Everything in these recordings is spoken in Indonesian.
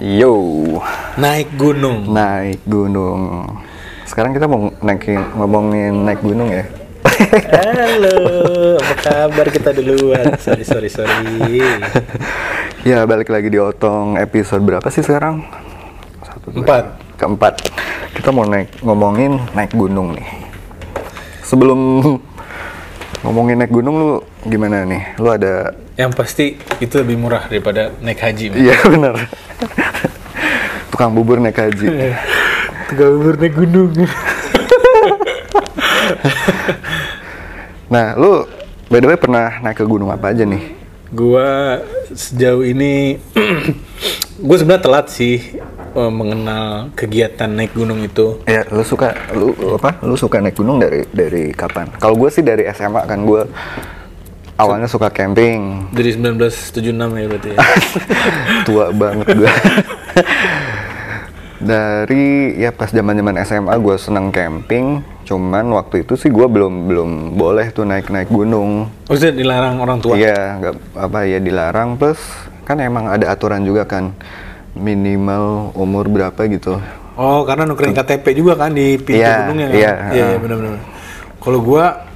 Yo, Naik gunung. naik gunung. Sekarang kita mau naikin ngomongin naik gunung ya. Halo, apa kabar kita duluan? Sorry, sorry, sorry. ya balik lagi di Otong episode berapa sih sekarang? Satu, dua, Empat. Keempat. Kita mau naik ngomongin naik gunung nih. Sebelum ngomongin naik gunung lu gimana nih? Lu ada Yang pasti itu lebih murah daripada naik haji. Iya benar. Tukang bubur naik haji. Tukang bubur naik gunung. Nah, lu by the way pernah naik ke gunung apa aja nih? gua sejauh ini, gue sebenarnya telat sih eh, mengenal kegiatan naik gunung itu. Ya, lu suka lu apa? Lu suka naik gunung dari dari kapan? Kalau gue sih dari SMA kan gue awalnya suka camping. Dari 1976 ya berarti ya. Tua banget gue. dari ya pas zaman-zaman SMA gue seneng camping, cuman waktu itu sih gue belum belum boleh tuh naik-naik gunung. Maksudnya dilarang orang tua? Iya, nggak apa ya dilarang plus kan emang ada aturan juga kan minimal umur berapa gitu. Oh, karena nukerin KTP juga kan di pintu Iya, gunungnya kan? iya, iya, heeh. benar-benar. Kalau gua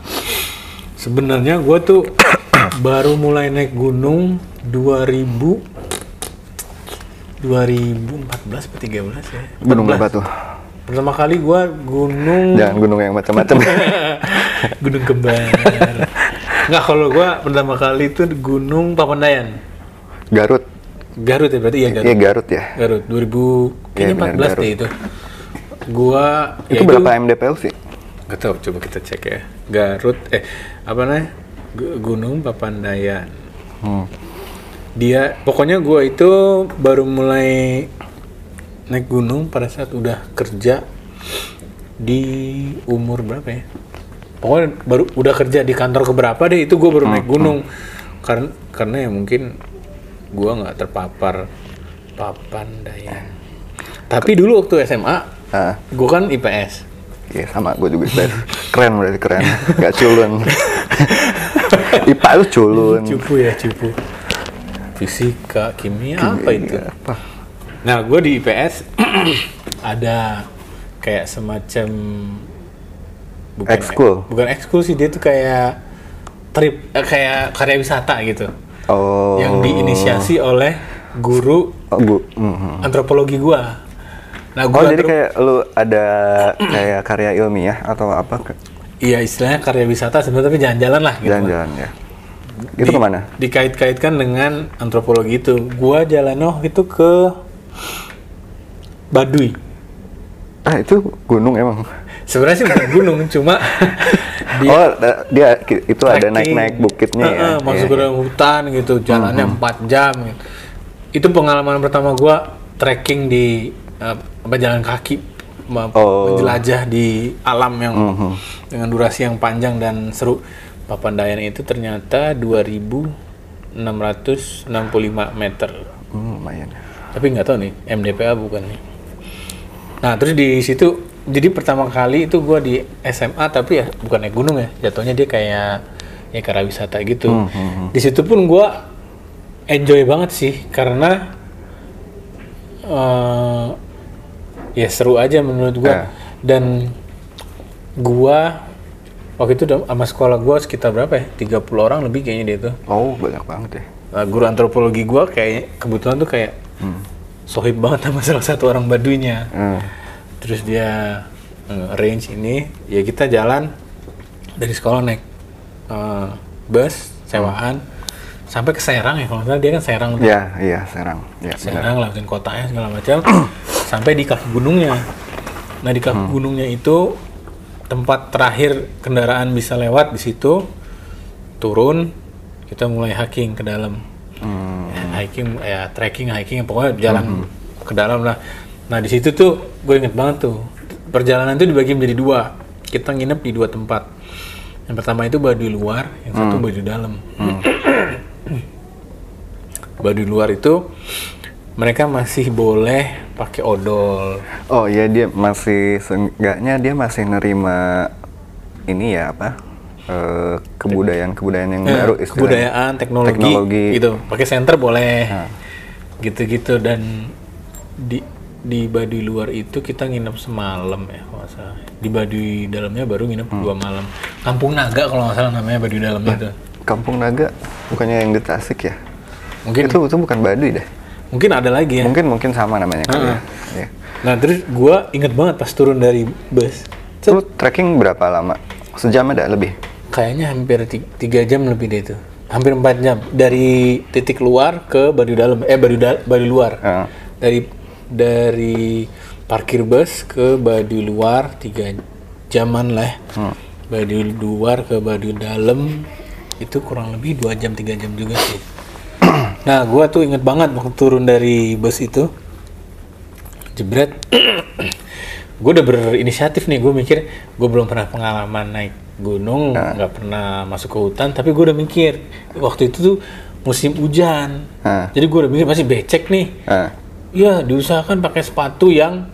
sebenarnya gua tuh baru mulai naik gunung 2000 2014 atau 13 ya. Gunung 14. apa tuh? Pertama kali gua gunung Jangan gunung yang macam-macam. gunung kembar. Enggak, kalau gua pertama kali itu gunung Papandayan. Garut. Garut ya berarti ya Garut. Iya Garut ya. Garut 2000 kayaknya benar, 14 Garut. deh itu. Gua ya itu berapa MDPL sih? Gak tau, coba kita cek ya. Garut, eh apa namanya? Gu- Gunung Papandayan. Hmm. Dia, pokoknya gua itu baru mulai naik gunung pada saat udah kerja di umur berapa ya? Pokoknya baru udah kerja di kantor keberapa deh itu gua baru naik gunung. Karena karena ya mungkin gua nggak terpapar Papandayan. Tapi dulu waktu SMA, gua kan IPS. iya sama gue juga IPS. keren berarti keren. Gak culun. IPA lu culun. cupu ya cupu fisika kimia apa itu Apa? nah gue di IPS ada kayak semacam bukan Ekskul? bukan ekskul sih dia tuh kayak trip eh, kayak karya wisata gitu Oh. yang diinisiasi oleh guru Oh, gua, mhm. antropologi gua nah Oh, gua jadi antro- kayak lu ada kayak karya ilmiah atau apa? iya istilahnya karya wisata sebenarnya tapi jalan-jalan lah gitu Jalan-jalan ya. Itu Di- ke mana? Dikait-kaitkan dengan antropologi itu. Gua jalan oh itu ke Baduy. Ah, itu gunung emang. Sebenarnya sih bukan gunung, cuma oh, dia ki- itu ada naik-naik bukitnya ya. Heeh, masuk Iya, ke dalam hutan gitu, jalannya 4 jam. Gitu. Itu pengalaman pertama gua trekking di apa jalan kaki Oh. menjelajah di alam yang Mhm. dengan durasi yang panjang dan seru. Papandayan itu ternyata 2665 meter. Hmm, lumayan. Tapi nggak tahu nih, MDPA bukan nih. Nah, terus di situ, jadi pertama kali itu gua di SMA, tapi ya bukan naik gunung ya, jatuhnya dia kayak ya karya wisata gitu. Hmm, hmm, hmm. Di situ pun gua enjoy banget sih, karena eh ya seru aja menurut gua. Eh. Dan gua waktu itu sama sekolah gua sekitar berapa ya? 30 orang lebih kayaknya dia tuh. Oh, banyak banget ya. Nah, guru antropologi gua kayak kebetulan tuh kayak sohib banget sama salah satu orang Baduinya. Hmm. Terus dia eh, arrange ini, ya kita jalan dari sekolah naik eh, bus sewaan sampai ke Serang ya kalau salah dia kan Serang. Iya, iya, Serang. Ya, benar. Serang lewatin kotanya segala macam sampai di kaki gunungnya. Nah di kaki gunungnya itu tempat terakhir kendaraan bisa lewat di situ turun kita mulai hiking ke dalam. Hmm. Ya, hiking ya trekking hiking pokoknya jalan ke dalam lah. Nah di situ tuh gue inget banget tuh perjalanan itu dibagi menjadi dua. Kita nginep di dua tempat. Yang pertama itu baduy luar, yang satu baduy dalam. baduy luar itu mereka masih boleh pakai odol. Oh iya dia masih seenggaknya dia masih nerima ini ya apa eh, kebudayaan-kebudayaan yang Eh, baru istilahnya. kebudayaan teknologi, Teknologi. gitu pakai senter boleh Nah. gitu-gitu dan di di Baduy luar itu kita nginep semalam ya kalau nggak salah. Di Baduy dalamnya baru nginep dua malam. Kampung Naga kalau nggak salah namanya Baduy dalamnya itu. Kampung Naga bukannya yang di Tasik ya? Mungkin Itu itu bukan Baduy deh. Mungkin ada lagi ya. Mungkin mungkin sama namanya kali ya. Heeh. Iya. Nah terus gua inget banget pas turun dari bus. Lu trekking berapa lama? Sejam ada lebih? Kayaknya hampir ti- tiga jam lebih deh itu. Hampir empat jam dari titik luar ke Baduy dalam. Eh Baduy, dal- Baduy luar. Heeh. Dari dari parkir bus ke Baduy luar tiga jaman lah. Hmm. Luar ke Baduy dalam itu kurang lebih dua jam tiga jam juga sih. Nah gua tuh inget banget waktu turun dari bus itu. Jebret. Gue udah berinisiatif nih gue mikir gue belum pernah pengalaman naik gunung nggak pernah masuk ke hutan tapi gue udah mikir waktu itu tuh musim hujan. Nah. jadi gue udah mikir masih becek nih. Nah, ya diusahakan pakai sepatu yang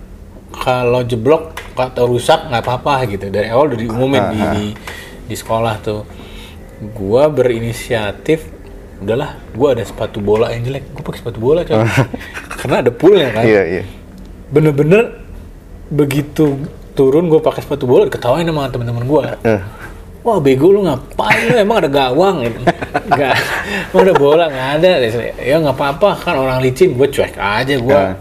kalau jeblok atau rusak nggak apa-apa gitu. Dari awal udah diumumin di, di di sekolah tuh. Gue berinisiatif udahlah gue ada sepatu bola yang jelek. Gue pakai sepatu bola coy. Karena ada poolnya kan? Iya iya. bener-bener begitu turun gue pakai sepatu bola diketawain sama teman-teman gue Eh, wah bego lu ngapain lu? Emang ada gawang gitu. Nggak. Emang ada bola nggak ada. Ya nggak apa-apa. Kan orang licin gue cuek aja gue Ah.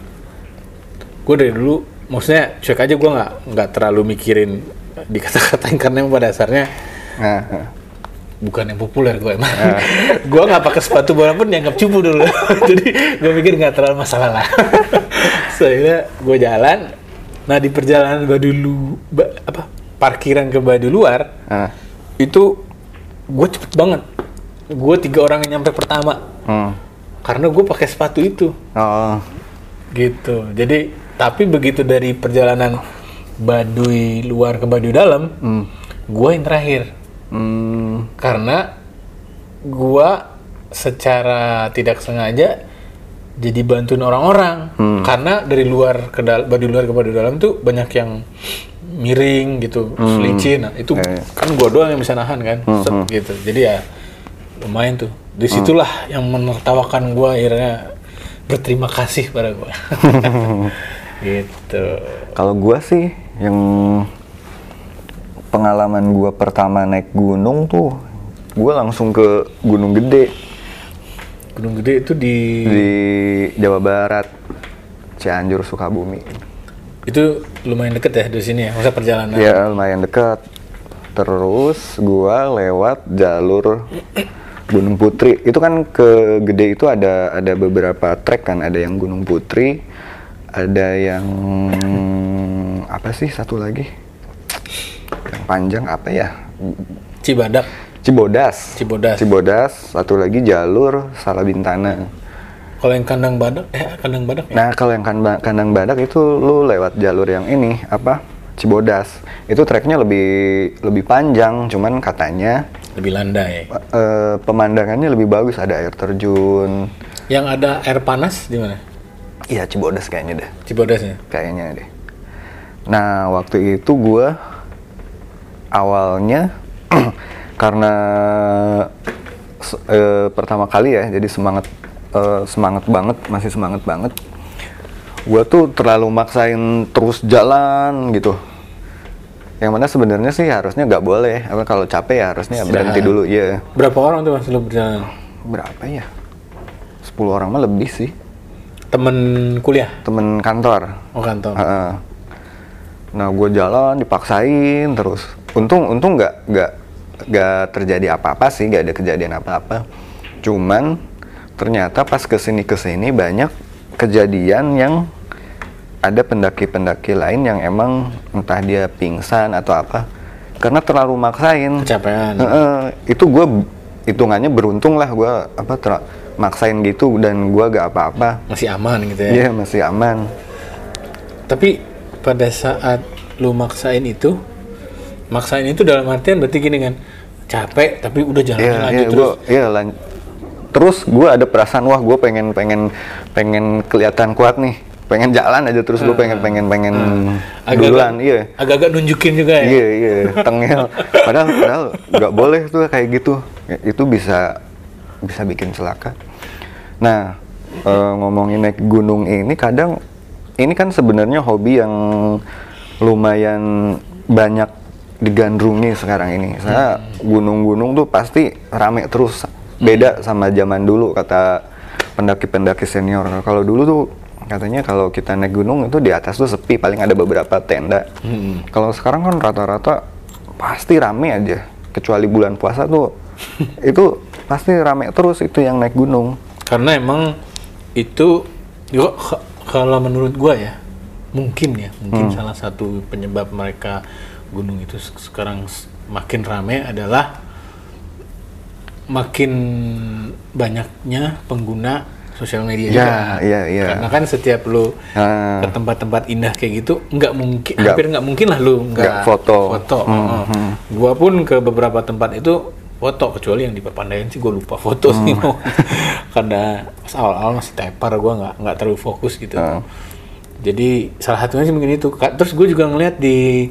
gue dari dulu maksudnya cuek aja gue nggak nggak terlalu mikirin dikata-katain karena pada dasarnya nah. Bukan yang populer gue emang. Gue nggak pakai sepatu bola pun dianggap cupu dulu. Jadi gue pikir nggak terlalu masalah lah. Soalnya gue jalan. Nah di perjalanan Baduy lu ba- apa parkiran ke Baduy luar Ah. itu gue cepet banget. Gue tiga orang yang nyampe pertama. Hmm. karena gue pakai sepatu itu. Oh, gitu. Jadi tapi begitu dari perjalanan Baduy luar ke Baduy dalam gue yang terakhir hmm, karena gua secara tidak sengaja jadi bantuin orang-orang. Karena dari luar ke dalam Baduy luar ke Baduy dalam tuh banyak yang miring gitu licin nah, itu Iya, iya. kan gua doang yang bisa nahan kan. Set, gitu. Jadi ya lumayan tuh. Di situlah yang menertawakan gua akhirnya berterima kasih pada gua. Gitu. Kalau gua sih yang pengalaman gua pertama naik gunung tuh, gua langsung ke Gunung Gede Gunung Gede itu di di Jawa Barat, Cianjur, Sukabumi. itu lumayan deket ya dari sini ya masa perjalanan Ya lumayan dekat. Terus gua lewat jalur Gunung Putri. Itu kan ke Gede itu ada ada beberapa trek kan, ada yang Gunung Putri, ada yang apa sih satu lagi? Yang panjang apa ya? Cibadak Cibodas. Cibodas. Cibodas, satu lagi jalur Salabintana. Kalau yang kandang badak, eh kandang badak ya? Nah, kalau yang kan- kandang badak itu lu lewat jalur yang ini apa? Cibodas. Itu treknya lebih lebih panjang, cuman katanya Lebih landai. eh, pemandangannya lebih bagus, ada air terjun. Yang ada air panas di mana? Iya, Cibodas kayaknya deh. Cibodas ya? Kayaknya deh. Nah, waktu itu gua awalnya karena eh, pertama kali ya, jadi semangat eh, semangat banget, masih semangat banget. Gua tuh terlalu maksain terus jalan gitu. Yang mana sebenarnya sih harusnya nggak boleh. Apa kalau capek ya harusnya berhenti dulu. Iya. Berapa orang tuh mas lu berjalan? Berapa ya? 10 orang mah lebih sih. Temen kuliah? Temen kantor. Oh kantor. Heeh. Nah, gue jalan dipaksain terus. Untung, untung nggak nggak nggak terjadi apa-apa sih, nggak ada kejadian apa-apa. Cuman ternyata pas ke sini ke sini banyak kejadian yang ada pendaki-pendaki lain yang emang entah dia pingsan atau apa karena terlalu maksain. Kecapean. Heeh, itu gue hitungannya beruntung lah gue apa ter- maksain gitu dan gue gak apa-apa. Masih aman gitu ya? Iya masih aman. Tapi pada saat lu maksain itu, maksain itu dalam artian berarti gini kan, capek tapi udah jalan Iya, lagi iya, terus. gua, iya lan- Terus gue ada perasaan wah gue pengen pengen pengen kelihatan kuat nih, pengen jalan aja terus gue pengen pengen pengen duluan, iya. agak-agak nunjukin juga ya? Iya iya tengil. Padahal padahal nggak boleh tuh kayak gitu. Ya, Itu bisa bisa bikin celaka. Nah eh, ngomongin naik gunung ini kadang ini kan sebenarnya hobi yang lumayan banyak digandrungi sekarang ini. Saya gunung-gunung tuh pasti rame terus. Beda sama zaman dulu kata pendaki-pendaki senior. Kalau dulu tuh katanya kalau kita naik gunung itu di atas tuh sepi, paling ada beberapa tenda. Kalau sekarang kan rata-rata pasti rame aja. Kecuali bulan puasa tuh itu pasti rame terus itu yang naik gunung. Karena emang itu kalau menurut gua ya mungkin ya mungkin salah satu penyebab mereka gunung itu se- sekarang makin ramai adalah makin banyaknya pengguna sosial media Ya, juga. iya, iya. Karena kan setiap lu Ah. ke tempat-tempat indah kayak gitu nggak mungkin Nggak- hampir nggak mungkin lah lu nggak foto. foto. Hmm, Heeh. hmm. Gua pun ke beberapa tempat itu foto kecuali yang di Pepandayan sih gue lupa foto sih Hmm. karena pas awal-awal masih tepar gue nggak nggak terlalu fokus gitu. Ah. Jadi salah satunya sih mungkin itu. Terus gue juga ngeliat di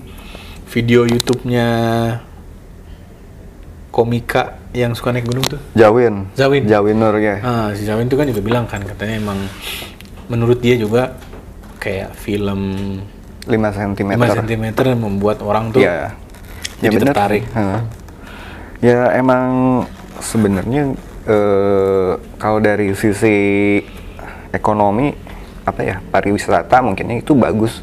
video YouTube-nya komika yang suka naik gunung tuh. Jawin. Zawin. Jawin Nur ya. Ah, si Zawin tuh kan juga bilang kan katanya emang menurut dia juga kayak film 5 cm. 5 cm membuat orang tuh Iya. jadi bener tertarik. Heeh. Ya emang sebenarnya eh, kalau dari sisi ekonomi apa ya pariwisata mungkinnya itu bagus.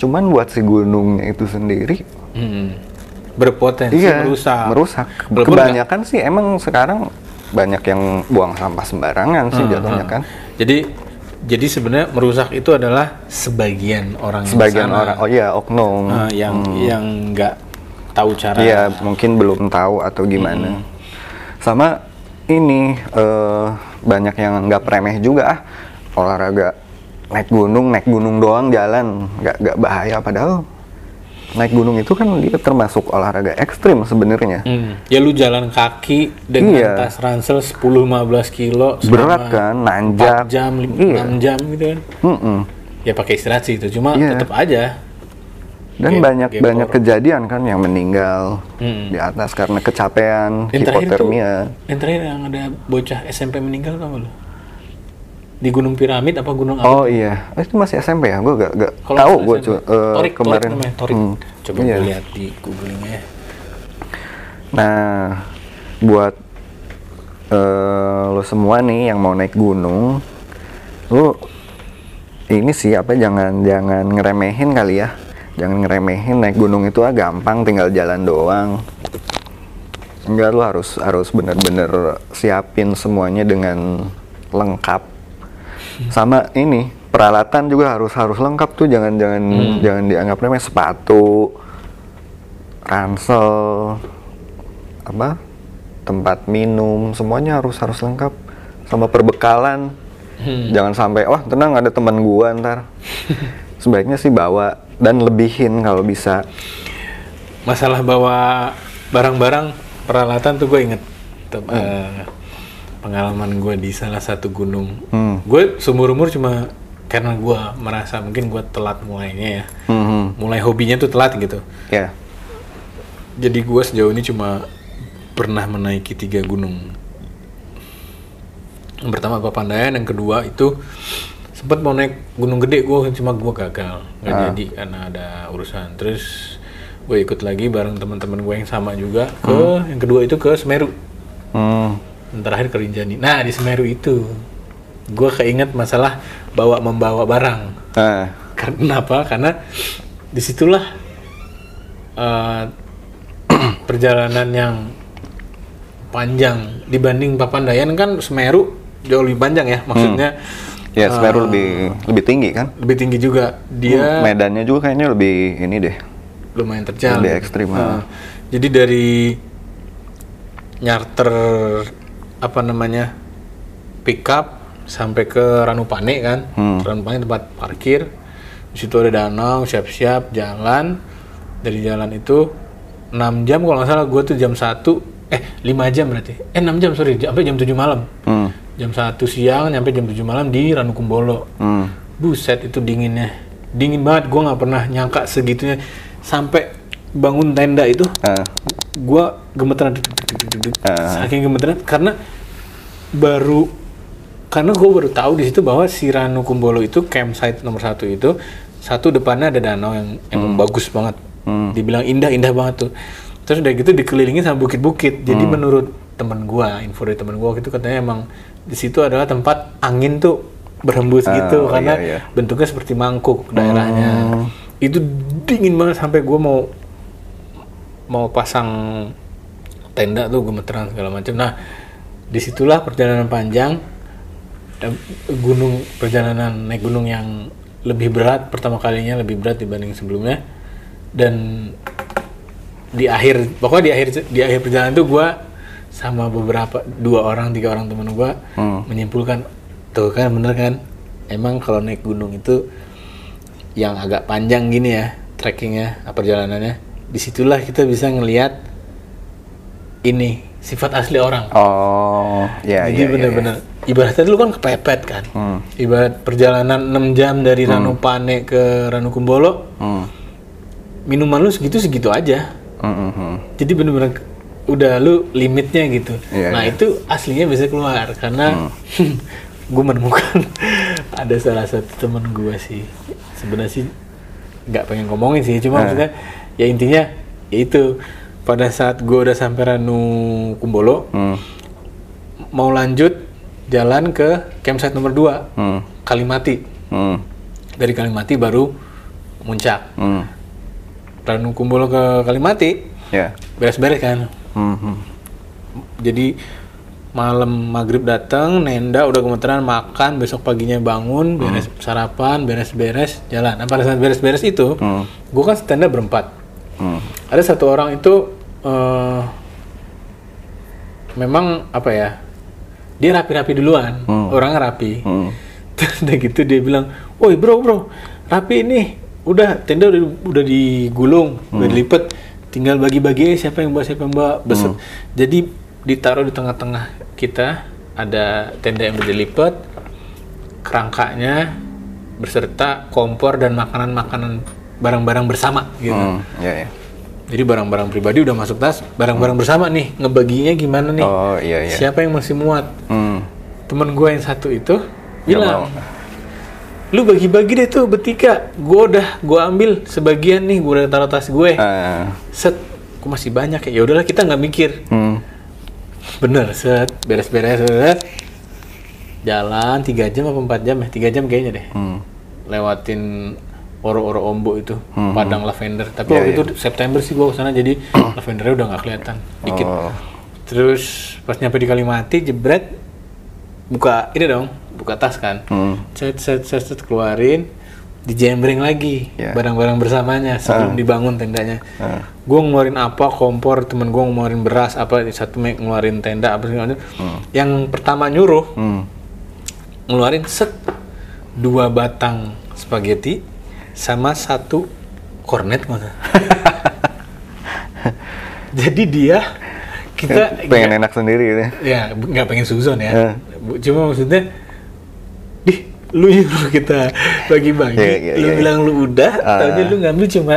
Cuman buat si gunungnya itu sendiri Hmm. berpotensi iya merusak. merusak. Walaupun Kebanyakan sih emang sekarang banyak yang buang sampah sembarangan sih Hmm, jatuhnya hmm. kan. Jadi jadi sebenarnya merusak itu adalah sebagian orang Sebagian sana. orang oh iya oknum. Ah, yang yang nggak tahu cara. Iya, mungkin belum tahu atau gimana. Sama ini eh, banyak yang nggak remeh juga ah olahraga naik gunung, naik gunung doang jalan, nggak nggak bahaya padahal naik gunung itu kan dia termasuk olahraga ekstrim sebenarnya. Hmm. Ya lu jalan kaki dengan Iya. tas ransel 10-15 kilo Berat kan, 4 nanjak. jam, lim- Iya. 6 jam gitu kan. Mm-mm. Ya pakai istirahat sih itu, cuma Iya. tetap aja. Dan Game- banyak game banyak over. kejadian kan yang meninggal Mm. di atas karena kecapean, Yang terakhir tuh, hipotermia. yang terakhir yang ada bocah SMP meninggal tau gak lu? Di Gunung Piramid apa Gunung apa? Oh iya, Oh, itu masih SMP ya? Gue gak, gak tahu nggak gue SMP. Torik, kemarin. Torik namanya, Torik. Hmm. Coba Iya. gue lihat di googling ya. Nah, buat eh, lo semua nih yang mau naik gunung, lo ini sih apa jangan jangan ngeremehin kali ya, jangan ngeremehin naik gunung itu ah gampang tinggal jalan doang. Enggak lo harus harus bener-bener siapin semuanya dengan lengkap. Sama ini peralatan juga harus harus lengkap tuh. Jangan jangan jangan dianggap remeh. Sepatu, ransel, apa tempat minum semuanya harus harus lengkap. Sama perbekalan. Hmm. jangan sampai wah tenang ada teman gua ntar. Sebaiknya sih bawa dan lebihin kalau bisa. Masalah bawa barang-barang peralatan tuh gue inget. Tuh, eh, pengalaman gue di salah satu gunung. Hmm. Gue seumur umur cuma karena gue merasa mungkin gue telat mulainya ya, Mhm. mulai hobinya tuh telat gitu. ya Jadi gue sejauh ini cuma pernah menaiki tiga gunung. Yang pertama Papandayan, yang kedua itu sempat mau naik gunung gede gue cuma gue gagal nggak Ah. jadi karena ada urusan. Terus gue ikut lagi bareng teman-teman gue yang sama juga ke yang kedua itu ke Semeru. Hmm. Terakhir ke Rinjani. Nah di Semeru itu gue keinget masalah bawa membawa barang. Karena apa? Karena di situlah eh, perjalanan yang panjang dibanding Papandayan kan Semeru jauh lebih panjang ya maksudnya ya eh, Semeru lebih lebih tinggi kan lebih tinggi juga dia medannya juga kayaknya lebih ini deh lumayan terjal Lebih ekstrim, ah. jadi dari nyarter apa namanya pickup sampai ke Ranupane kan. Hmm. Ranupane tempat parkir. Di situ ada danau siap-siap jalan. Dari jalan itu 6 jam kalau nggak salah gue tuh jam 1 eh 5 jam berarti. Eh 6 jam sorry sampai jam 7 malam. Hmm. jam 1 siang nyampe jam 7 malam di Ranukumbolo. Hmm. buset itu dinginnya. Dingin banget gue nggak pernah nyangka segitunya. Sampai bangun tenda itu Ah, gua gemeteran. Ah. saking gemeteran karena baru karena gue baru tahu di situ bahwa si Ranu Kumbolo itu campsite nomor satu itu satu depannya ada danau yang emang bagus banget Hmm. dibilang indah indah banget tuh terus udah gitu dikelilingi sama bukit-bukit jadi Hmm. menurut teman gua info dari teman gua itu katanya emang di situ adalah tempat angin tuh berhembus Ah, gitu iya, karena iya. bentuknya seperti mangkuk daerahnya Hmm. itu dingin banget sampai gua mau mau pasang tenda tuh gemeteran segala macam. Nah di situlah perjalanan panjang. Gunung perjalanan naik gunung yang lebih berat pertama kalinya lebih berat dibanding sebelumnya. Dan di akhir pokoknya di akhir di akhir perjalanan itu gua sama beberapa dua orang tiga orang teman gua Hmm. menyimpulkan tuh kan bener kan? Emang kalau naik gunung itu yang agak panjang gini ya trekkingnya perjalanannya di situlah kita bisa ngelihat ini sifat asli orang Oh, ya, jadi ya, ya, bener-bener ibaratnya lu kan kepepet kan. Hmm. Ibarat perjalanan 6 jam dari Ranupane ke Ranukumbolo, ya. Hmm. minuman lu segitu-segitu aja. Hmm, hmm, hmm. Jadi bener-bener udah lu limitnya gitu. Iya, nah iya. itu aslinya bisa keluar karena gue menemukan ada salah satu temen gue sih sebenarnya sih nggak pengen ngomongin sih cuma Eh. maksudnya ya intinya ya itu pada saat gue udah sampai Ranu Kumbolo Hmm. mau lanjut jalan ke campsite nomor 2 Hmm. Kalimati Hmm. dari Kalimati baru muncak Hmm. Ranu Kumbolo ke Kalimati Ya. beres-beres kan Hmm. hmm. jadi malam maghrib datang nenda udah gemeteran makan besok paginya bangun beres sarapan beres-beres jalan nah pada saat beres-beres itu Hmm. gue kan tenda berempat Hmm. ada satu orang itu eh, memang apa ya dia rapi-rapi duluan Hmm. orangnya rapi Hmm. Terus udah gitu dia bilang, woi bro bro, rapi ini, udah tenda udah, udah digulung, udah Hmm. dilipet, tinggal bagi-bagi siapa yang bawa siapa yang bawa, beset. Hmm. Jadi ditaruh di tengah-tengah kita ada tenda yang udah dilipet, kerangkanya beserta kompor dan makanan-makanan barang-barang bersama gitu. Hmm. Ya, ya. Jadi barang-barang pribadi udah masuk tas, barang-barang bersama nih, ngebaginya gimana nih? Oh, iya, iya. Siapa yang masih muat? Hmm. temen gue yang satu itu bilang lu bagi-bagi deh tuh bertiga gue udah gue ambil sebagian nih gue udah taruh tas gue Ah. set gue masih banyak ya ya udahlah kita nggak mikir Hmm. bener set beres-beres beres. jalan tiga jam apa empat jam ya tiga jam kayaknya deh Hmm. lewatin oro-oro ombo itu Hmm. padang lavender tapi Iya, waktu iya. itu September sih gue ke sana jadi lavendernya udah nggak kelihatan dikit Oh. terus pas nyampe di Kalimati jebret buka ini dong buka tas kan Hmm. set set set, set keluarin dijembreng lagi Iya. barang-barang bersamanya sebelum Ah. dibangun tendanya Ah. gue ngeluarin apa kompor temen gue ngeluarin beras apa satu mek ngeluarin tenda apa segala macam yang pertama nyuruh Hmm. ngeluarin set dua batang spaghetti sama satu kornet mana jadi dia kita pengen enak sendiri gitu. ya. ya nggak pengen suzon ya Eh. Bu- cuma maksudnya dih lu nyuruh kita bagi-bagi Iya, iya, lu iya, bilang lu udah Ah. taunya lu ngambil cuma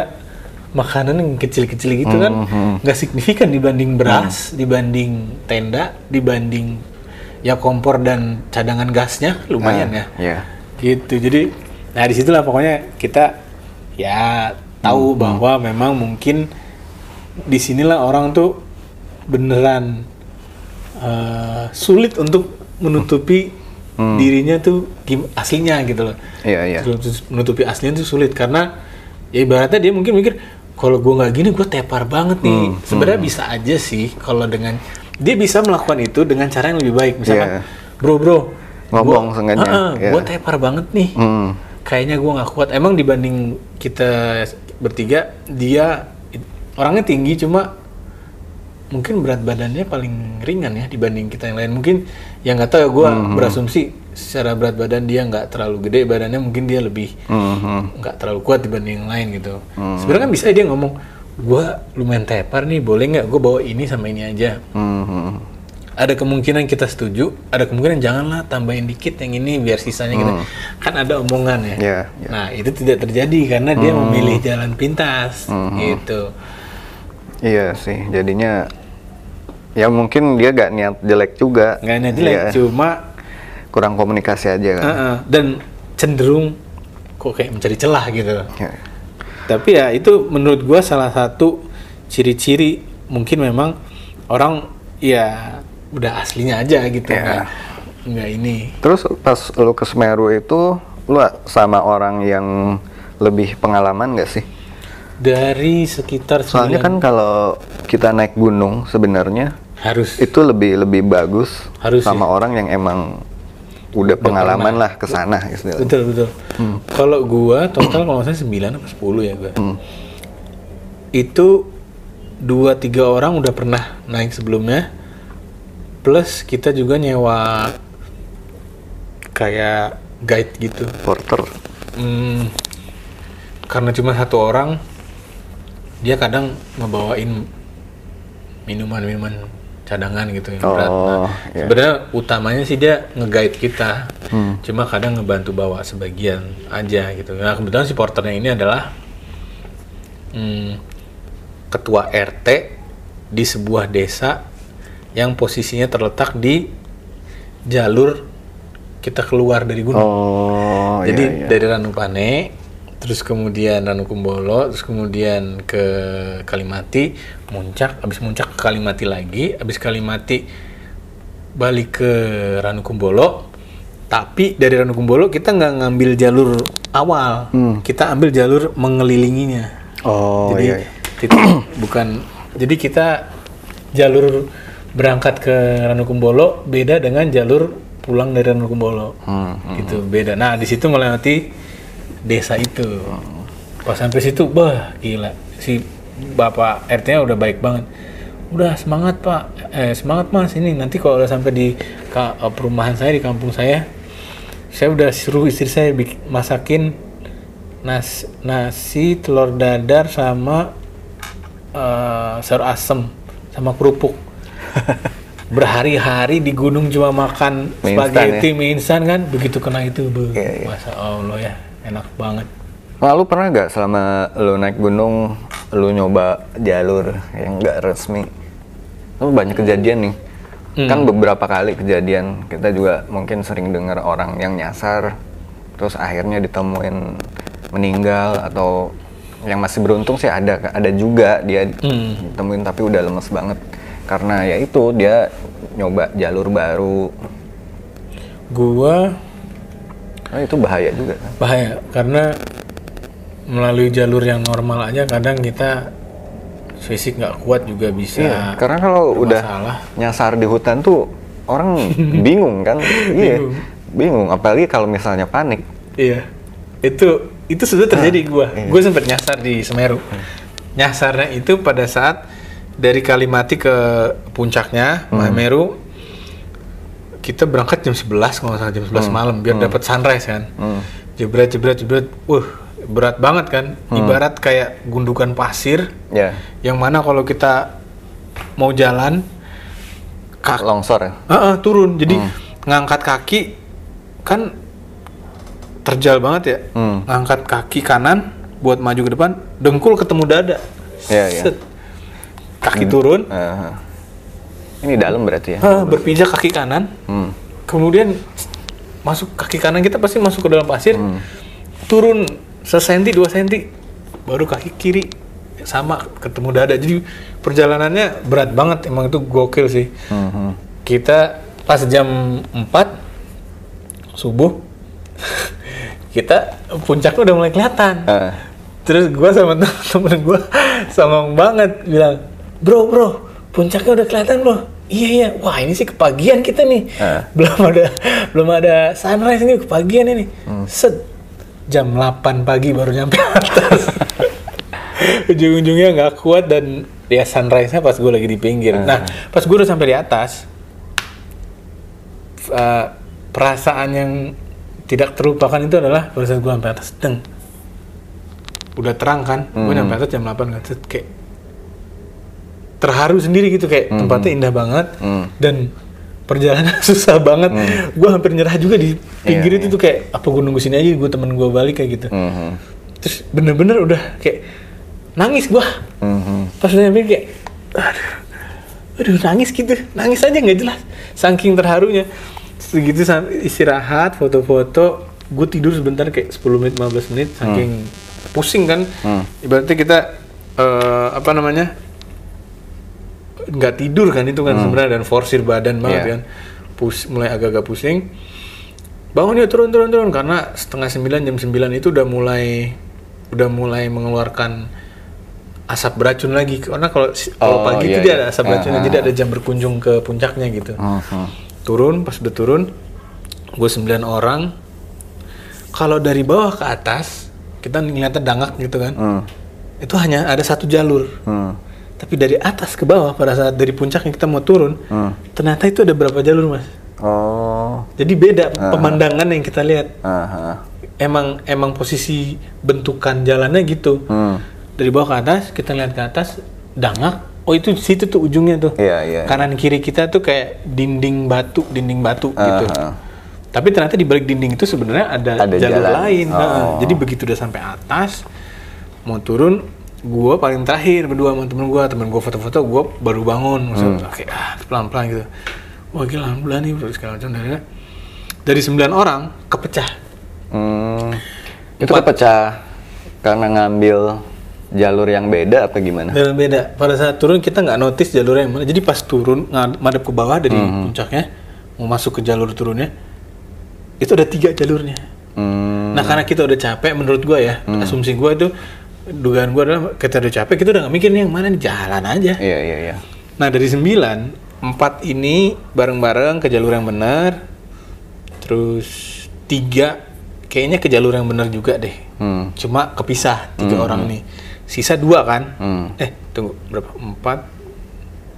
makanan yang kecil-kecil gitu kan Mhm. nggak signifikan dibanding beras dibanding tenda dibanding ya kompor dan cadangan gasnya lumayan Ah, ya Iya. gitu jadi nah di situlah pokoknya kita ya tahu bahwa memang mungkin di sinilah orang tuh beneran eh, sulit untuk menutupi dirinya tuh aslinya gitu loh. Iya, iya. Menutupi aslinya tuh sulit karena ya ibaratnya dia mungkin mikir kalau gue nggak gini gue tepar banget nih. Sebenarnya bisa aja sih kalau dengan dia bisa melakukan itu dengan cara yang lebih baik. Misalkan Iya. bro bro Ngomong sengaja, iya. gue tepar banget nih. Hmm. Kayaknya gue nggak kuat. Emang dibanding kita bertiga dia orangnya tinggi cuma mungkin berat badannya paling ringan ya dibanding kita yang lain. Mungkin yang nggak tahu ya gue Hmm, berasumsi secara berat badan dia nggak terlalu gede badannya mungkin dia lebih hmm. nggak terlalu kuat dibanding yang lain gitu. Sebenarnya kan bisa dia ngomong gue lumayan tepar nih boleh nggak gue bawa ini sama ini aja? Hmm. Hmm. ada kemungkinan kita setuju, ada kemungkinan janganlah tambahin dikit yang ini biar sisanya gitu. Kan ada omongan ya. Iya, iya. Nah itu tidak terjadi karena dia memilih jalan pintas Hmm. gitu. Iya sih, jadinya ya mungkin dia gak niat jelek juga. Nggak ada jelek, Iya. cuma kurang komunikasi aja kan Heeh, dan cenderung kok kayak mencari celah gitu Ya. tapi ya itu menurut gua salah satu ciri-ciri mungkin memang orang ya udah aslinya aja gitu Ya. nggak nggak ini. Terus pas lu ke Semeru itu lu sama orang yang lebih pengalaman gak sih? Dari sekitar soalnya kan sembilan- kalau kita naik gunung sebenarnya harus. itu lebih lebih bagus Harus sama orang yang emang udah pengalaman. lah ke sana istilahnya. betul betul. Kalau gua total kalau nggak salah 9 apa 10 ya gua. Hmm. itu dua tiga orang udah pernah naik sebelumnya plus kita juga nyewa kayak guide gitu Porter. Hmm, karena cuma satu orang dia kadang ngebawain minuman-minuman cadangan gitu yang berat. Nah, Oh, iya. sebenarnya utamanya sih dia nge-guide kita. Hmm. Cuma kadang ngebantu bawa sebagian aja gitu. Nah, kebetulan si porternya ini adalah hmm, ketua RT di sebuah desa yang posisinya terletak di jalur kita keluar dari gunung. Oh, Jadi iya, iya. dari Ranupane, terus kemudian Ranukumbolo, terus kemudian ke Kalimati, Muncak, habis Muncak ke Kalimati lagi, habis Kalimati balik ke Ranukumbolo. Tapi dari Ranukumbolo kita nggak ngambil jalur awal, kita ambil jalur mengelilinginya. Oh, jadi iya, iya. titik bukan. Jadi kita jalur berangkat ke Ranukumbolo beda dengan jalur pulang dari Ranukumbolo Hmm, gitu beda. Nah di situ melewati desa itu. Pas sampai situ bah gila. Si bapak RT-nya udah baik banget. Udah semangat pak. Eh semangat mas. Ini nanti kalau udah sampai di ka- eh, perumahan saya di kampung saya saya udah suruh istri saya masakin nas nasi telur dadar sama eh, sayur asem sama kerupuk berhari-hari di gunung cuma makan Mie instan spaghetti mie instan kan begitu kena itu be, Iya, iya. masa allah ya enak banget Lalu pernah nggak selama lu naik gunung, lu nyoba jalur yang nggak resmi? Lu banyak kejadian nih. Hmm. Kan beberapa kali kejadian kita juga mungkin sering dengar orang yang nyasar, terus akhirnya ditemuin meninggal atau yang masih beruntung sih ada ada juga dia Hmm. ditemuin tapi udah lemes banget karena ya itu dia nyoba jalur baru. gua Nah, itu bahaya juga kan. bahaya karena melalui jalur yang normal aja kadang kita fisik nggak kuat juga bisa Iya, karena kalau udah nyasar di hutan tuh orang bingung kan? Iya, Bingung. bingung. Apalagi kalau misalnya panik. Iya, itu itu sudah terjadi gua. iya. Gua sempat nyasar di Semeru. Nyasarnya itu pada saat dari Kalimati ke puncaknya Hmm. Kita berangkat jam 11 kalau salah jam 11 malam biar dapat sunrise kan. Hmm. Jebret jebret jebret. Wah, berat banget kan. Ibarat kayak gundukan pasir Ya, yang mana kalau kita mau jalan kak longsor ya. Heeh, turun. Jadi ngangkat kaki kan terjal banget ya. Hmm. Ngangkat kaki kanan buat maju ke depan, dengkul ketemu dada. Iya, iya. Set. Kaki turun, Aha. Ini dalam berarti ya. ah, berpijak kaki kanan, Hmm. kemudian masuk kaki kanan kita pasti masuk ke dalam pasir, Hmm. turun sesenti dua senti, baru kaki kiri sama ketemu dada. Jadi perjalanannya berat banget, emang itu gokil sih. Mhm. kita pas jam 4 subuh kita puncaknya udah mulai kelihatan Ah. terus gua sama temen gua sama banget bilang bro bro puncaknya udah kelihatan bro. Iya iya. Wah ini sih kepagian kita nih. Ah. belum ada belum ada sunrise ini kepagian ini. Set. Jam 8 pagi baru nyampe atas. Ujung-ujungnya nggak kuat dan ya sunrise-nya pas gue lagi di pinggir. Nah, pas gue udah sampai di atas, eh, perasaan yang tidak terlupakan itu adalah pada saat gue sampai atas, deng. Udah terang kan, gue nyampe atas jam 8 kan, set, kayak terharu sendiri gitu kayak tempatnya indah banget Hmm. dan perjalanan susah banget. Gue hampir nyerah juga di pinggir Iya, itu tuh kayak apa gue nunggu sini aja gue temen gue balik kayak gitu. Mhm. Terus bener-bener udah kayak nangis gua Mhm. pas udah nyampe kayak aduh, aduh nangis gitu nangis aja nggak jelas saking terharunya segitu istirahat foto-foto gue tidur sebentar kayak 10 menit 15 menit saking pusing kan Hmm. ibaratnya kita eh, apa namanya nggak tidur kan itu kan sebenarnya dan forsir badan banget Iya. kan Pus, mulai agak-agak pusing bangun ya turun turun turun karena setengah sembilan jam sembilan itu udah mulai udah mulai mengeluarkan asap beracun lagi karena kalau kalau Oh, pagi iya, itu dia iya. ada asap beracunnya Ah, jadi ah. ada jam berkunjung ke puncaknya gitu Mhm. turun pas udah turun gue sembilan orang kalau dari bawah ke atas kita ngeliatnya dangak gitu kan Hmm. itu hanya ada satu jalur Hmm. Tapi dari atas ke bawah pada saat dari puncaknya kita mau turun Hmm. ternyata itu ada berapa jalur mas Oh. jadi beda Ah. pemandangan yang kita lihat Aha. emang emang posisi bentukan jalannya gitu Hmm. dari bawah ke atas kita lihat ke atas dangak oh itu situ tuh ujungnya tuh Iya, iya. kanan kiri kita tuh kayak dinding batu dinding batu gitu Aha. tapi ternyata di balik dinding itu sebenarnya ada, Ada jalur jalan. lain Oh. Heeh. jadi begitu udah sampai atas mau turun gua paling terakhir berdua sama temen gua temen gua foto-foto gua baru bangun maksudnya Hmm. kayak ah pelan-pelan gitu wah gila alhamdulillah nih terus segala macam dari dari sembilan orang kepecah Hmm. Itu kepecah karena ngambil jalur yang beda apa gimana? Dan beda. Pada saat turun kita nggak notice jalurnya yang mana. Jadi pas turun madep ke bawah dari Hmm. puncaknya mau masuk ke jalur turunnya itu ada tiga jalurnya. Hmm. Nah karena kita udah capek menurut gua ya asumsi gua itu dugaan gua adalah kita udah capek kita udah nggak mikir nih yang mana nih jalan aja. Iya iya iya. Nah dari sembilan empat ini bareng-bareng ke jalur yang benar. Terus tiga kayaknya ke jalur yang benar juga deh. Hmm. Cuma kepisah tiga orang nih. Sisa dua kan? Hmm. Eh tunggu berapa? Empat,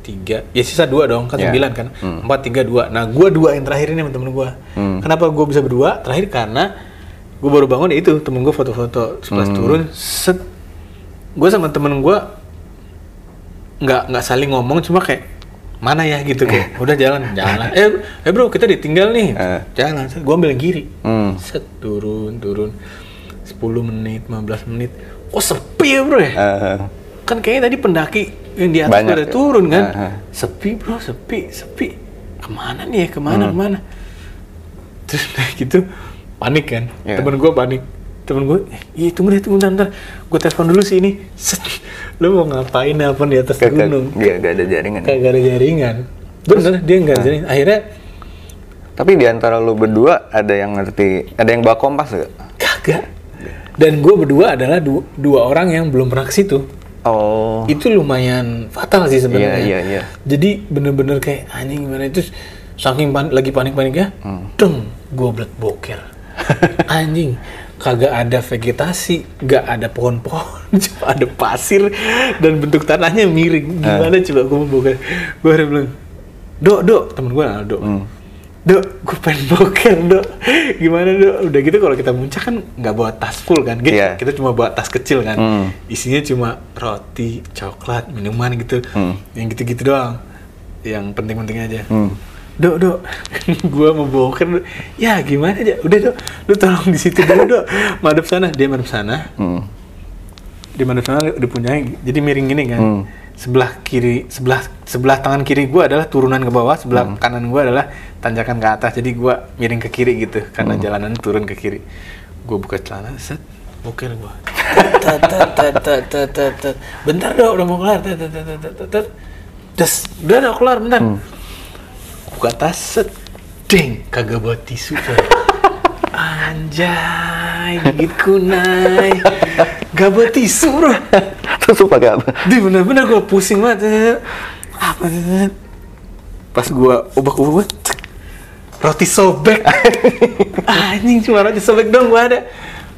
tiga. Ya sisa dua dong kan Ya. sembilan kan? Hmm. Empat tiga dua. Nah gua dua yang terakhir ini sama temen gua. Hmm. Kenapa gua bisa berdua? Terakhir karena gua baru bangun ya itu temen gua foto-foto setelah Hmm. turun set gue sama temen gua nggak nggak saling ngomong cuma kayak mana ya? gitu kayak udah jalan jalan. Eh eh bro kita ditinggal nih. Eh. jalan. Gue ambil yang kiri. Hmm. set turun turun. 10 menit 15 menit. Oh sepi ya bro ya? Eh, kan kayaknya tadi pendaki yang di atas Banyak pada ya? turun kan? Aha. sepi bro sepi sepi. Ke mana nih ya ke mana Hmm. ke mana? Terus udah gitu panik kan? Iya. temen gue panik temen gue iya tunggu deh tunggu bentar, bentar gue telepon dulu sih ini Set. lu mau ngapain nelpon di atas kagak gunung nggak nggak ada jaringan. kagak ada jaringan bener dia Ah. nggak jaringan akhirnya Tapi di antara lu berdua ada yang ngerti, ada yang bawa kompas gak? kagak dan gue berdua adalah du- dua orang yang belum pernah ke situ Oh. itu lumayan fatal sih sebenarnya. Iya, iya, iya. Jadi bener-bener kayak anjing gimana itu saking pan- lagi panik-paniknya, Hmm. deng, gue boker. anjing, kagak ada vegetasi, gak ada pohon-pohon, cuma ada pasir dan bentuk tanahnya miring. Gimana coba gue mau boker? Gue udah bilang, dok, dok, temen gue nah, dok. Hmm. Dok, gue pengen boker, dok. Gimana, dok? Udah gitu kalau kita muncak kan nggak bawa tas full kan? Gitu. Iya. Kita cuma bawa tas kecil kan. Hmm. Isinya cuma roti, coklat, minuman gitu. Hmm. Yang gitu-gitu doang. Yang penting-penting aja. Hmm. Dok, dok, gua mau boker. Dok. Ya gimana aja? Udah, dok. Lu tolong di situ dulu, dok. Madep sana. Dia madep sana. Hmm. Di madep sana udah punya. Jadi miring gini kan. Hmm. Sebelah kiri, sebelah sebelah tangan kiri gua adalah turunan ke bawah, sebelah Hmm. kanan gua adalah tanjakan ke atas. Jadi gua miring ke kiri gitu karena Hmm. jalanan turun ke kiri. Gua buka celana, set, boker gua. Tet, tet, tet, tet, tet, tet, tet. Bentar dong, udah mau kelar. Tet, tet, tet, tet, tet, tet. Udah kelar bentar. Hmm. Buka tas, set, ding, kagak bawa tisu coy. Anjay, gigit kunai. Gak bawa tisu bro. Terus pakai apa? Di bener-bener gue pusing banget. Apa sih? Pas gue cek, roti sobek. Anjing cuma roti sobek dong gue ada.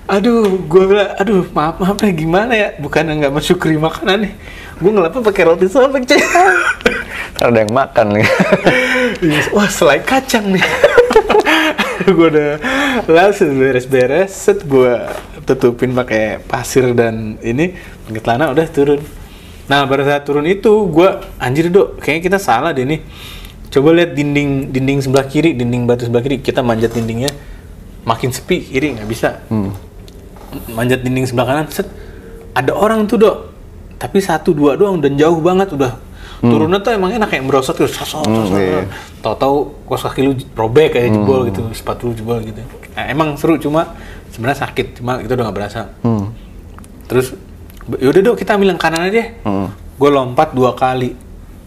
Aduh, gue bilang, aduh maaf maaf deh gimana ya? Bukan nggak mensyukuri makanan nih. Gue ngelapnya pakai roti sobek cuy. Ada yang makan nih. Iya, Wah, selai kacang nih. gue udah langsung beres-beres, set gue tutupin pakai pasir dan ini pakai celana udah turun. Nah, pada saat turun itu gue anjir dok, kayaknya kita salah deh nih. Coba lihat dinding dinding sebelah kiri, dinding batu sebelah kiri, kita manjat dindingnya makin sepi kiri nggak bisa. Hmm. Manjat dinding sebelah kanan, set ada orang tuh dok, tapi satu dua doang dan jauh banget udah. Turunnya tuh emang enak kayak merosot terus sosok Hmm, iya. tahu-tahu kos kaki lu robek kayak jebol gitu sepatu lu jebol gitu. Nah, emang seru cuma sebenarnya sakit cuma itu udah nggak berasa. Hmm. terus yaudah dong kita ambil yang kanan aja Hmm. gue lompat dua kali.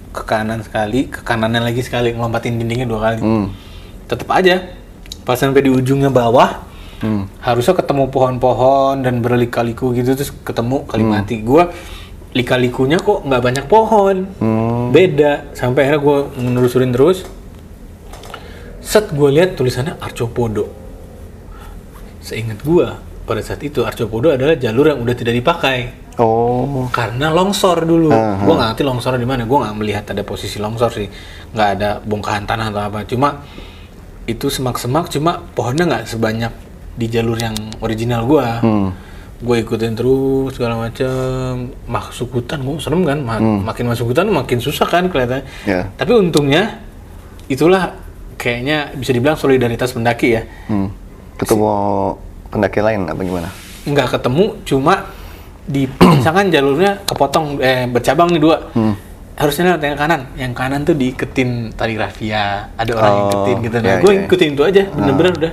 Ke kanan sekali ke kanannya lagi sekali ngelompatin dindingnya dua kali. Hmm. tetap aja pas sampai di ujungnya bawah Hmm. harusnya ketemu pohon-pohon dan berlika-liku gitu terus ketemu kali mati. Gue lika-likunya kok nggak banyak pohon. Hmm. beda. Sampai akhirnya gue menelusurin terus. Set gue lihat tulisannya Arcopodo seingat gue pada saat itu Arcopodo adalah jalur yang udah tidak dipakai. Oh. karena longsor dulu. Aha. gue nggak ngerti longsor di mana. Gue nggak melihat ada posisi longsor sih. Nggak ada bongkahan tanah atau apa. Cuma itu semak-semak cuma pohonnya nggak sebanyak di jalur yang original gue Hmm. Gue ikutin terus segala macam masuk hutan gue serem kan Ma- makin masuk hutan makin susah kan kelihatannya Ya. tapi untungnya itulah kayaknya bisa dibilang solidaritas pendaki ya Hmm. Ketemu pendaki lain apa gimana? nggak ketemu cuma di misalkan jalurnya kepotong eh bercabang nih dua Hmm. harusnya lewat yang kanan yang kanan tuh diiketin tali rafia ada orang yang Oh, iketin gitu nah iya, gue iya. Ah. ikutin itu aja bener-bener udah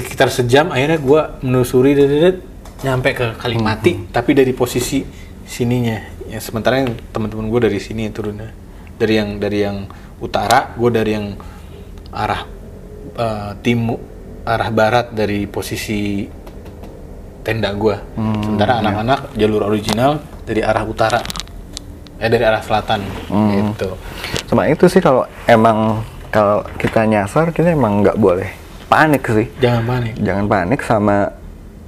sekitar sejam akhirnya gue menelusuri dedet nyampe ke Kalimati Hmm. tapi dari posisi sininya ya sementara yang teman-teman gue dari sini turunnya dari yang dari yang utara gue dari yang arah timur arah barat dari posisi tenda gue Hmm, sementara iya. anak-anak jalur original dari arah utara eh dari arah selatan Hmm. gitu Sama itu sih kalau emang kalau kita nyasar kita emang nggak boleh panik sih. jangan panik Jangan panik sama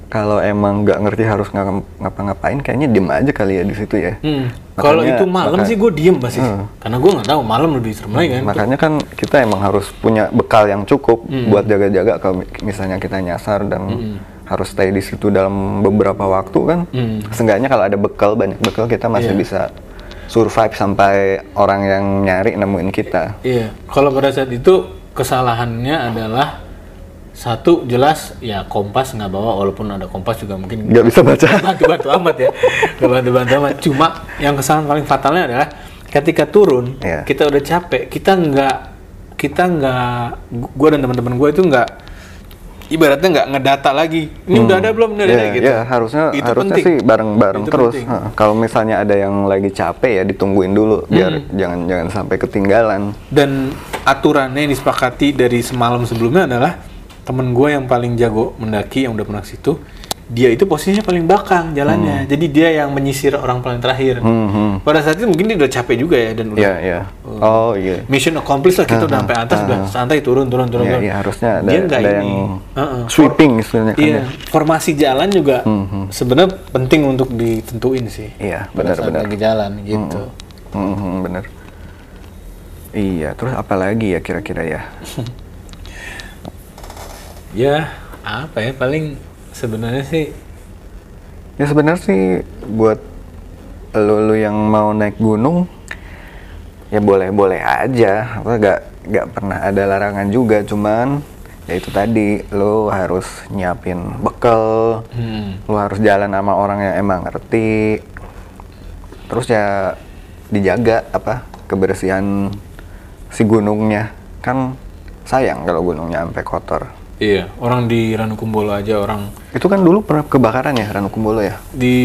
kalau emang nggak ngerti harus ngapa- ngapa-ngapain kayaknya diem aja kali ya di situ ya. Hmm. Kalau itu malam maka- sih gue diem pasti, Hmm. karena gue nggak tahu malam lebih serem lagi kan. Makanya kan kita emang harus punya bekal yang cukup Hmm. buat jaga-jaga kalau misalnya kita nyasar dan harus stay di situ dalam beberapa waktu kan. Hmm. Seenggaknya kalau ada bekal banyak bekal kita masih Iya. bisa survive sampai orang yang nyari nemuin kita. Iya. Kalau pada saat itu kesalahannya adalah satu jelas ya kompas nggak bawa walaupun ada kompas juga mungkin Nggak bisa baca. bantu-bantu amat ya nggak bantu-bantu amat cuma yang kesalahan paling fatalnya adalah ketika turun Iya. kita udah capek kita nggak kita nggak gue dan teman-teman gue itu nggak ibaratnya nggak ngedata lagi ini udah ada belum ini udah ada Ya, gitu ya, harusnya Itu harusnya penting. sih bareng-bareng Itu terus. penting. Kalau misalnya ada yang lagi capek ya ditungguin dulu biar Hmm. jangan jangan sampai ketinggalan. dan aturannya yang disepakati dari semalam sebelumnya adalah temen gue yang paling jago mendaki yang udah pernah ke situ dia itu posisinya paling belakang jalannya jadi dia yang menyisir orang paling terakhir Hmm, hmm. pada saat itu mungkin dia udah capek juga ya dan udah Iya, iya. Oh, iya. mission accomplished lah kita udah sampai atas udah santai turun turun turun Iya, turun. iya, harusnya ada, dia nggak ini yang Heeh. sweeping istilahnya kan. iya ya. formasi jalan juga Hmm, sebenarnya penting untuk ditentuin sih Iya, pada saat benar-benar. lagi jalan gitu Hmm, hmm, bener. Iya, terus apa lagi ya kira-kira ya? ya apa ya paling sebenarnya sih Ya sebenarnya sih buat lu, lu yang mau naik gunung ya boleh-boleh aja. Apa gak gak pernah ada larangan juga, cuman ya itu tadi lu harus nyiapin bekal, hmm, lu harus jalan sama orang yang emang ngerti. Terus ya dijaga apa kebersihan si gunungnya. Kan sayang kalau gunungnya sampai kotor. Iya, orang di Ranukumbolo aja orang Itu kan dulu pernah kebakaran ya Ranukumbolo ya? di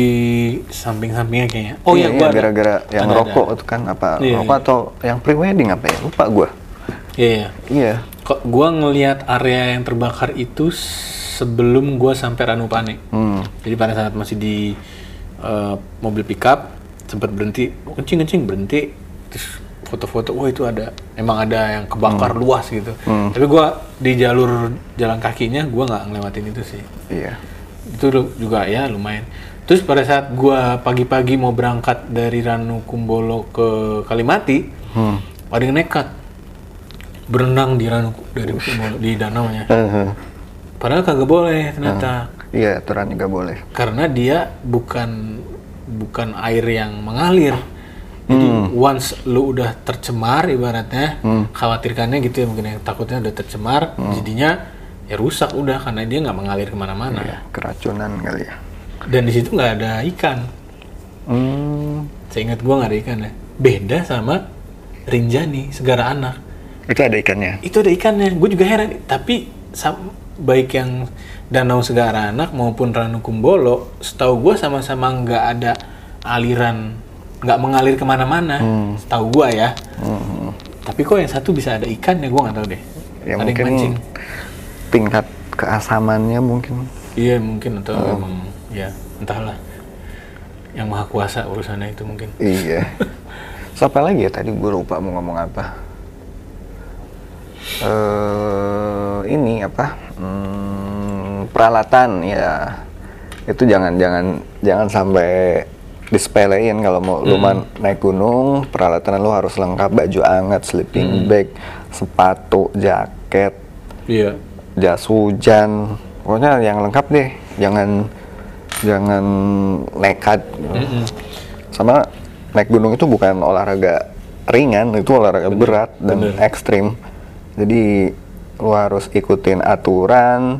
samping-sampingnya kayaknya. Oh iya, iya, gua ada. gara-gara yang Ada, rokok ada. itu kan apa Iya, rokok iya. atau yang pre-wedding apa ya? Lupa gua. Iya, iya. Iya. Kok gua ngelihat area yang terbakar itu sebelum gua sampai Ranupane. Hmm. Jadi pada saat masih di eh, mobil pickup sempat berhenti, kencing-kencing berhenti, terus foto-foto, wah itu ada, emang ada yang kebakar luas gitu. Hmm. Tapi gua di jalur jalan kakinya gua nggak ngelewatin itu sih. Iya. itu juga ya lumayan. Terus pada saat gua pagi-pagi mau berangkat dari Ranukumbolo ke Kalimati, Hmm. yang nekat berenang di Ranu dari Kumbolo di danau ya. Heeh. Padahal kagak boleh ternyata Iya, aturan juga boleh. karena dia bukan bukan air yang mengalir. Jadi once lu udah tercemar ibaratnya, khawatirkannya gitu ya mungkin ya, takutnya udah tercemar, jadinya ya rusak udah karena dia nggak mengalir ke mana-mana. Iya, keracunan kali ya. Dan di situ nggak ada ikan. Hmm. Seingat gua nggak ada ikan ya. beda sama Rinjani Segara Anak Itu ada ikannya. itu ada ikannya gue juga heran tapi baik yang Danau Segara Anak maupun Ranukumbolo setahu gue sama-sama nggak ada aliran nggak mengalir ke mana-mana setahu gue ya Hmm. tapi kok yang satu bisa ada ikannya gue nggak tahu deh Ya ada yang mancing mungkin tingkat keasamannya mungkin. iya mungkin atau Oh. emang ya entahlah yang maha kuasa urusannya itu mungkin Iya. Siapa lagi ya tadi gue lupa mau ngomong apa. eh ini apa? Hmm, peralatan ya. Itu jangan jangan jangan sampai disepelein kalau mau lu man- naik gunung, peralatan lu harus lengkap baju hangat, sleeping bag, sepatu, jaket, iya jas hujan. Pokoknya yang lengkap deh. Jangan jangan nekat. gitu. Sama naik gunung itu bukan olahraga ringan, itu olahraga berat dan bener. ekstrim. Jadi lu harus ikutin aturan.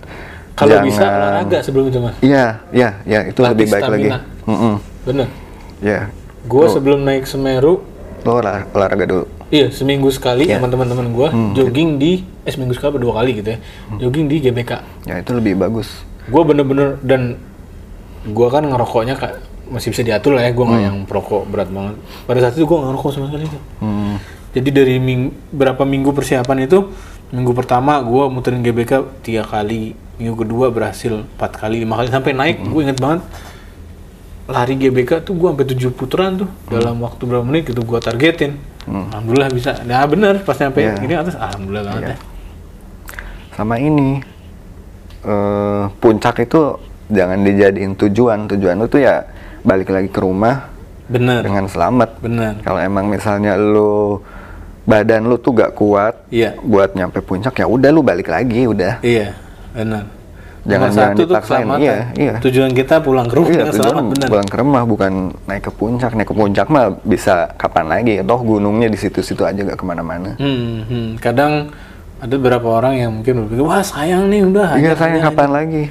kalau bisa olahraga sebelum itu mas Iya, iya, iya itu Latih lebih baik lagi. stamina. Mm-mm. Bener Iya. gue sebelum naik Semeru Lu olah- olahraga dulu. Iya, seminggu sekali sama teman-teman gua jogging di eh seminggu sekali dua kali gitu ya. Jogging di GBK. Ya itu lebih bagus. Gua bener-bener dan gua kan ngerokoknya kak masih bisa diatur lah ya, gua nggak yang perokok berat banget. Pada saat itu gua nggak ngerokok sama sekali. Hmm. Jadi dari ming- berapa minggu persiapan itu, minggu pertama gua muterin GBK tiga kali, minggu kedua berhasil empat kali, lima kali sampai naik. Gue inget banget lari GBK tuh gua sampai tujuh putaran tuh dalam waktu berapa menit gitu gua targetin. Alhamdulillah bisa. Nah bener pas nyampe Iya. ini atas alhamdulillah banget Iya. ya. Sama ini eh puncak itu jangan dijadiin tujuan. Tujuan lu tuh ya balik lagi ke rumah Bener. dengan selamat. Bener. Kalau emang misalnya lu badan lu tuh gak kuat Iya. buat nyampe puncak ya udah lu balik lagi udah. Iya, benar. Jangan- Nomor jangan satu tuh keselamatan. Iya, iya. Tujuan kita pulang ke rumah Iya, selamat, benar. pulang ke rumah bukan naik ke puncak. Naik ke puncak mah bisa kapan lagi. Toh gunungnya di situ-situ aja gak ke mana-mana. Hmm, hmm. Kadang ada beberapa orang yang mungkin berpikir, wah sayang nih udah. Iya hanya- sayang hanya- kapan lagi?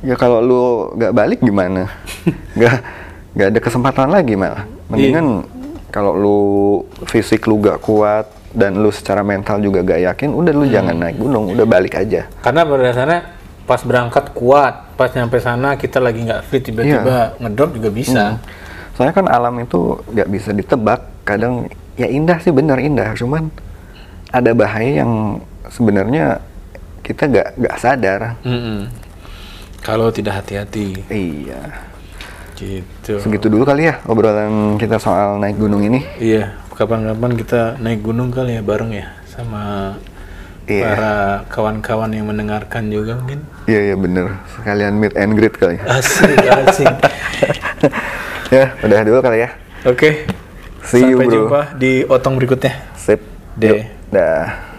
Ya kalau lu gak balik gimana? gak gak ada kesempatan lagi malah. Mendingan kalau lu fisik lu gak kuat dan lu secara mental juga gak yakin, udah lu jangan naik gunung, udah balik aja. Karena pada dasarnya pas berangkat kuat, pas nyampe sana kita lagi nggak fit tiba-tiba Iya. ngedrop juga bisa. Soalnya kan alam itu gak bisa ditebak. Kadang ya indah sih bener indah, cuman ada bahaya yang sebenarnya kita gak gak sadar. Mm-mm. Kalau tidak hati-hati, Iya. gitu. Segitu dulu kali ya obrolan kita soal naik gunung ini. Iya, kapan-kapan kita naik gunung kali ya bareng ya sama Iya. para kawan-kawan yang mendengarkan juga mungkin. Iya iya bener. Sekalian meet and greet kali. Asik, asik. ya udah dulu kali ya. Oke. See you, Sampai bro. jumpa di otong berikutnya. Sip. Deh. Dah.